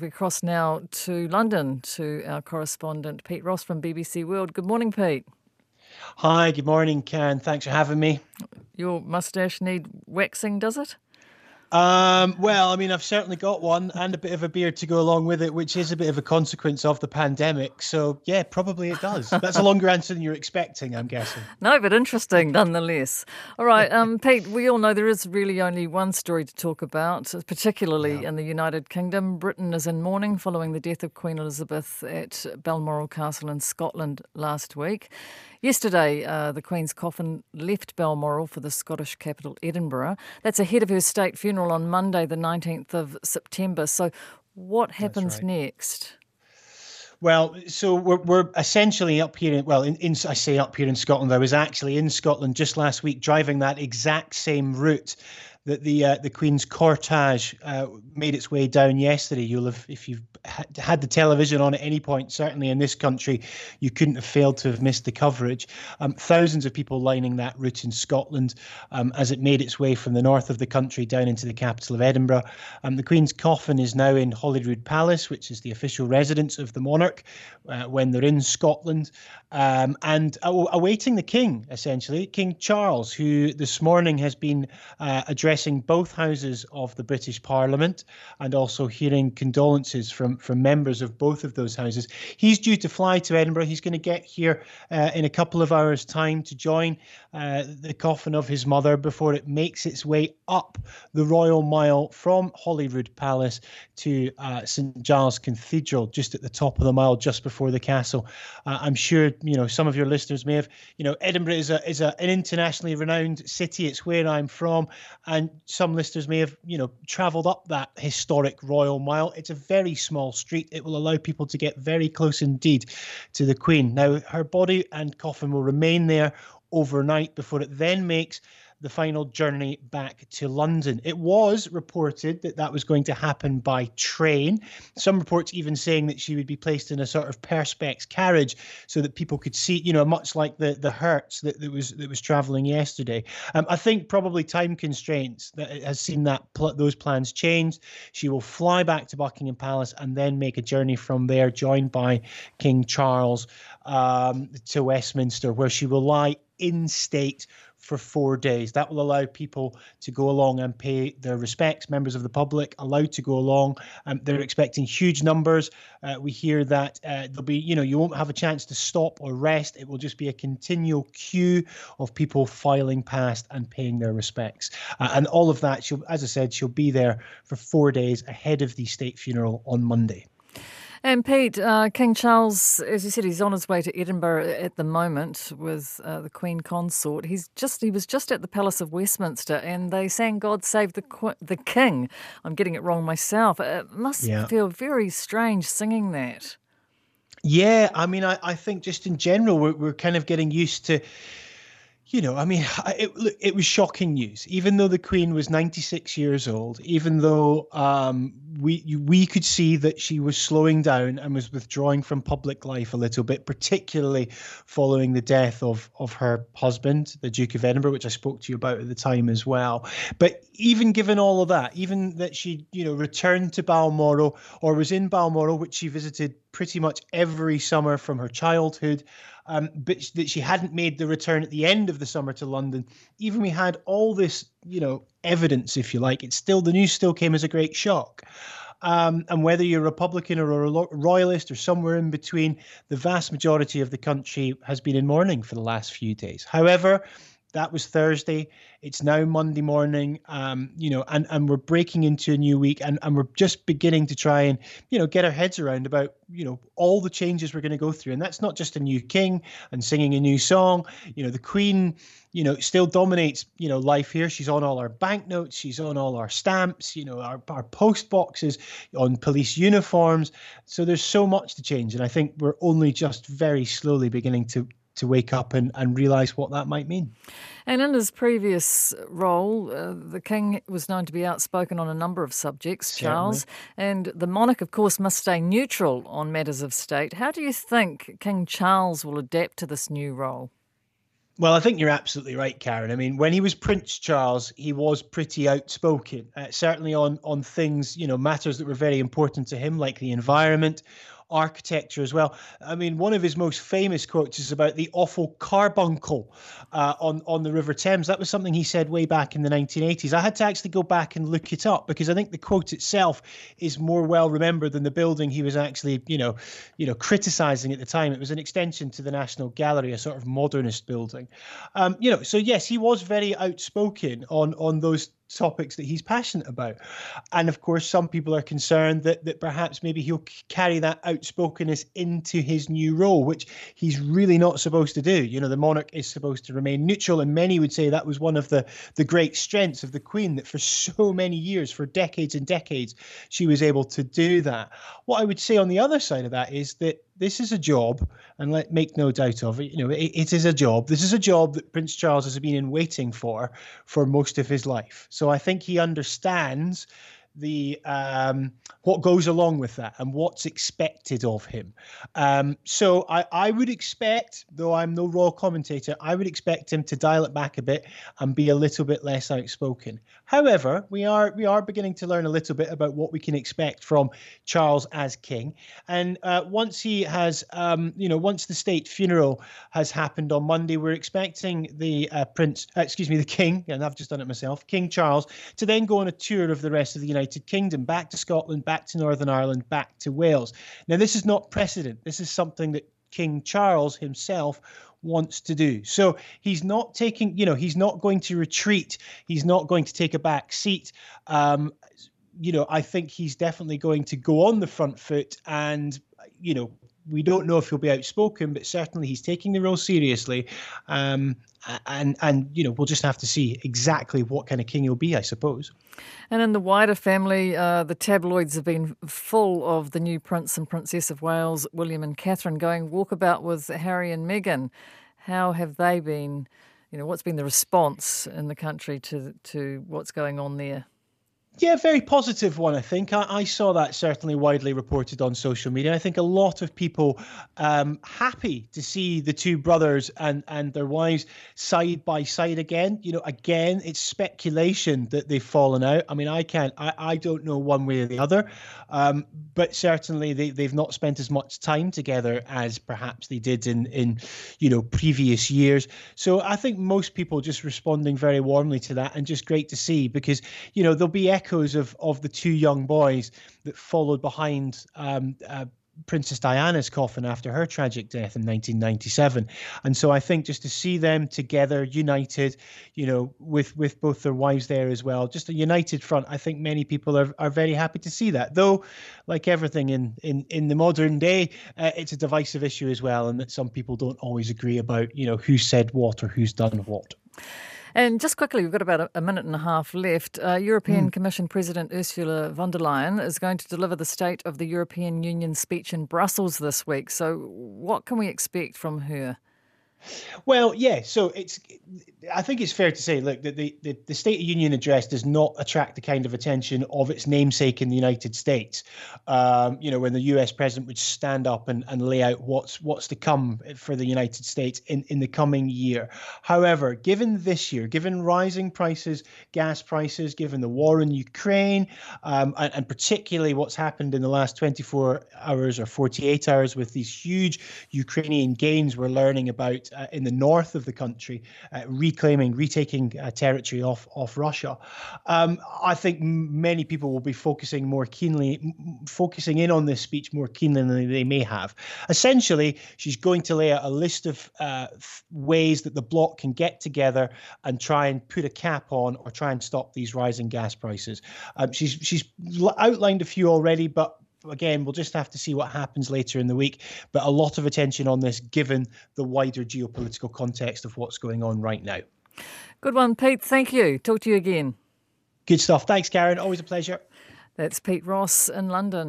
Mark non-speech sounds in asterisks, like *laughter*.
We cross now to London to our correspondent Pete Ross from BBC World. Good morning, Pete. Hi, good morning, Karen. Thanks for having me. Your moustache need waxing, does it? Um, well, I mean, I've certainly got one and a bit of a beard to go along with it, which is a bit of a consequence of the pandemic. So, yeah, probably it does. That's a longer answer than you're expecting, I'm guessing. *laughs* No, but interesting nonetheless. All right, um, Pete, we all know there is really only one story to talk about, particularly yeah. in the United Kingdom. Britain is in mourning following the death of Queen Elizabeth at Balmoral Castle in Scotland last week. Yesterday, uh, the Queen's coffin left Balmoral for the Scottish capital, Edinburgh. That's ahead of her state funeral on Monday, the 19th of September. So, what happens right. next? Well, so we're, we're essentially up here. In, well, in, in, I say up here in Scotland. I was actually in Scotland just last week, driving that exact same route that the uh, the Queen's cortege uh, made its way down yesterday. You'll have, if you've had the television on at any point, certainly in this country, you couldn't have failed to have missed the coverage. Um, thousands of people lining that route in Scotland um, as it made its way from the north of the country down into the capital of Edinburgh. Um, the Queen's coffin is now in Holyrood Palace, which is the official residence of the monarch uh, when they're in Scotland, um, and awaiting the King, essentially, King Charles, who this morning has been uh, addressing both houses of the British Parliament and also hearing condolences from, from members of both of those houses. He's due to fly to Edinburgh. He's going to get here uh, in a couple of hours' time to join uh, the coffin of his mother before it makes its way up the Royal Mile from Holyrood Palace to uh, St Giles Cathedral, just at the top of the mile, just before the castle. Uh, I'm sure you know some of your listeners may have. You know, Edinburgh is a is a, an internationally renowned city. It's where I'm from, and some listeners may have, you know, travelled up that historic Royal Mile. It's a very small street. It will allow people to get very close indeed to the Queen. Now, her body and coffin will remain there overnight before it then makes the final journey back to London. It was reported that that was going to happen by train. Some reports even saying that she would be placed in a sort of perspex carriage so that people could see, you know, much like the the hearse that, that was that was travelling yesterday. Um, I think probably time constraints that has seen that pl- those plans changed. She will fly back to Buckingham Palace and then make a journey from there, joined by King Charles um, to Westminster, where she will lie in state for four days. That will allow people to go along and pay their respects. Members of the public allowed to go along. Um, they're expecting huge numbers. Uh, we hear that uh, there'll be, you know, you won't have a chance to stop or rest. It will just be a continual queue of people filing past and paying their respects. Uh, and all of that, she'll, as I said, she'll be there for four days ahead of the state funeral on Monday. And Pete, uh, King Charles, as you said, he's on his way to Edinburgh at the moment with uh, the Queen Consort. He's just he was just at the Palace of Westminster, and they sang "God Save the the King." I'm getting it wrong myself. It must yeah. feel very strange singing that. Yeah, I mean, I, I think just in general, we're, we're kind of getting used to you know, I mean, *laughs* it, it was shocking news. Even though the Queen was 96 years old, even though um, we we could see that she was slowing down and was withdrawing from public life a little bit, particularly following the death of of her husband, the Duke of Edinburgh, which I spoke to you about at the time as well. But even given all of that, even that she you know returned to Balmoral or was in Balmoral, which she visited pretty much every summer from her childhood um, but that she hadn't made the return at the end of the summer to London. Even we had all this, you know, evidence, if you like, it's still the news still came as a great shock. Um, and whether you're Republican or a royalist or somewhere in between, the vast majority of the country has been in mourning for the last few days. However, that was Thursday. It's now Monday morning, um, you know, and, and we're breaking into a new week and, and we're just beginning to try and, you know, get our heads around about, you know, all the changes we're going to go through. And that's not just a new king and singing a new song. You know, the Queen, you know, still dominates, you know, life here. She's on all our banknotes, she's on all our stamps, you know, our, our post boxes, on police uniforms. So there's so much to change. And I think we're only just very slowly beginning to to wake up and, and realize what that might mean. And in his previous role, uh, the king was known to be outspoken on a number of subjects, Certainly. Charles. And the monarch, of course, must stay neutral on matters of state. How do you think King Charles will adapt to this new role? Well, I think you're absolutely right, Karen. I mean, when he was Prince Charles, he was pretty outspoken, uh, certainly on on things, you know, matters that were very important to him, like the environment architecture as well. I mean, one of his most famous quotes is about the awful carbuncle uh, on on the River Thames. That was something he said way back in the 1980s. I had to actually go back and look it up because I think the quote itself is more well remembered than the building he was actually, you know, you know, criticizing at the time. It was an extension to the National Gallery, a sort of modernist building. Um, you know, so yes, he was very outspoken on on those topics that he's passionate about. And of course, some people are concerned that that perhaps maybe he'll carry that outspokenness into his new role, which he's really not supposed to do. You know, the monarch is supposed to remain neutral, and many would say that was one of the the great strengths of the Queen that for so many years, for decades and decades, she was able to do that. What I would say on the other side of that is that this is a job, and let make no doubt of it. You know, it, it is a job. This is a job that Prince Charles has been in waiting for for most of his life. So I think he understands the um, what goes along with that and what's expected of him. Um, so I, I would expect, though I'm no royal commentator, I would expect him to dial it back a bit and be a little bit less outspoken. However, we are we are beginning to learn a little bit about what we can expect from Charles as king. And uh, once he has, um, you know, once the state funeral has happened on Monday, we're expecting the uh, prince, uh, excuse me, the king, and I've just done it myself, King Charles, to then go on a tour of the rest of the United United Kingdom, back to Scotland, back to Northern Ireland, back to Wales. Now, this is not precedent. This is something that King Charles himself wants to do. So he's not taking, you know, he's not going to retreat. He's not going to take a back seat. Um, you know, I think he's definitely going to go on the front foot and, you know, we don't know if he'll be outspoken, but certainly he's taking the role seriously. Um, and and you know we'll just have to see exactly what kind of king he'll be, I suppose. And in the wider family, uh, the tabloids have been full of the new Prince and Princess of Wales, William and Catherine, going walkabout with Harry and Meghan. How have they been? You know, what's been the response in the country to to what's going on there? Yeah, very positive one, I think. I, I, saw that certainly widely reported on social media. I think a lot of people um, happy to see the two brothers and, and their wives side by side again. You know, again, it's speculation that they've fallen out. I mean, I can't, I, I don't know one way or the other, um, but certainly they, they've not spent as much time together as perhaps they did in, in, you know, previous years. So I think most people just responding very warmly to that and just great to see because, you know, there'll be echoes of of the two young boys that followed behind um, uh, Princess Diana's coffin after her tragic death in 1997. And so I think just to see them together, united, you know, with with both their wives there as well, just a united front. I think many people are, are very happy to see that. Though, like everything in in in the modern day, uh, it's a divisive issue as well, and that some people don't always agree about, you know, who said what or who's done what. And just quickly, we've got about a, minute and a half left. Uh, European mm. Commission President Ursula von der Leyen is going to deliver the State of the European Union speech in Brussels this week. So, what can we expect from her? Well, yeah. So it's, I think it's fair to say, look, that the, the, State of Union address does not attract the kind of attention of its namesake in the United States. Um, you know, when the U.S. president would stand up and, and lay out what's what's to come for the United States in, in the coming year. However, given this year, given rising prices, gas prices, given the war in Ukraine, um, and, and particularly what's happened in the last 24 hours or 48 hours with these huge Ukrainian gains we're learning about uh, in the north of the country, uh, reclaiming, retaking uh, territory off off Russia. Um, I think many people will be focusing more keenly, focusing in on this speech more keenly than they may have. Essentially, she's going to lay out a list of uh, ways that the bloc can get together and try and put a cap on or try and stop these rising gas prices. Um, she's she's outlined a few already, but again, we'll just have to see what happens later in the week. But a lot of attention on this given the wider geopolitical context of what's going on right now. Good one, Pete. Thank you. Talk to you again. Good stuff. Thanks, Karen. Always a pleasure. That's Pete Ross in London.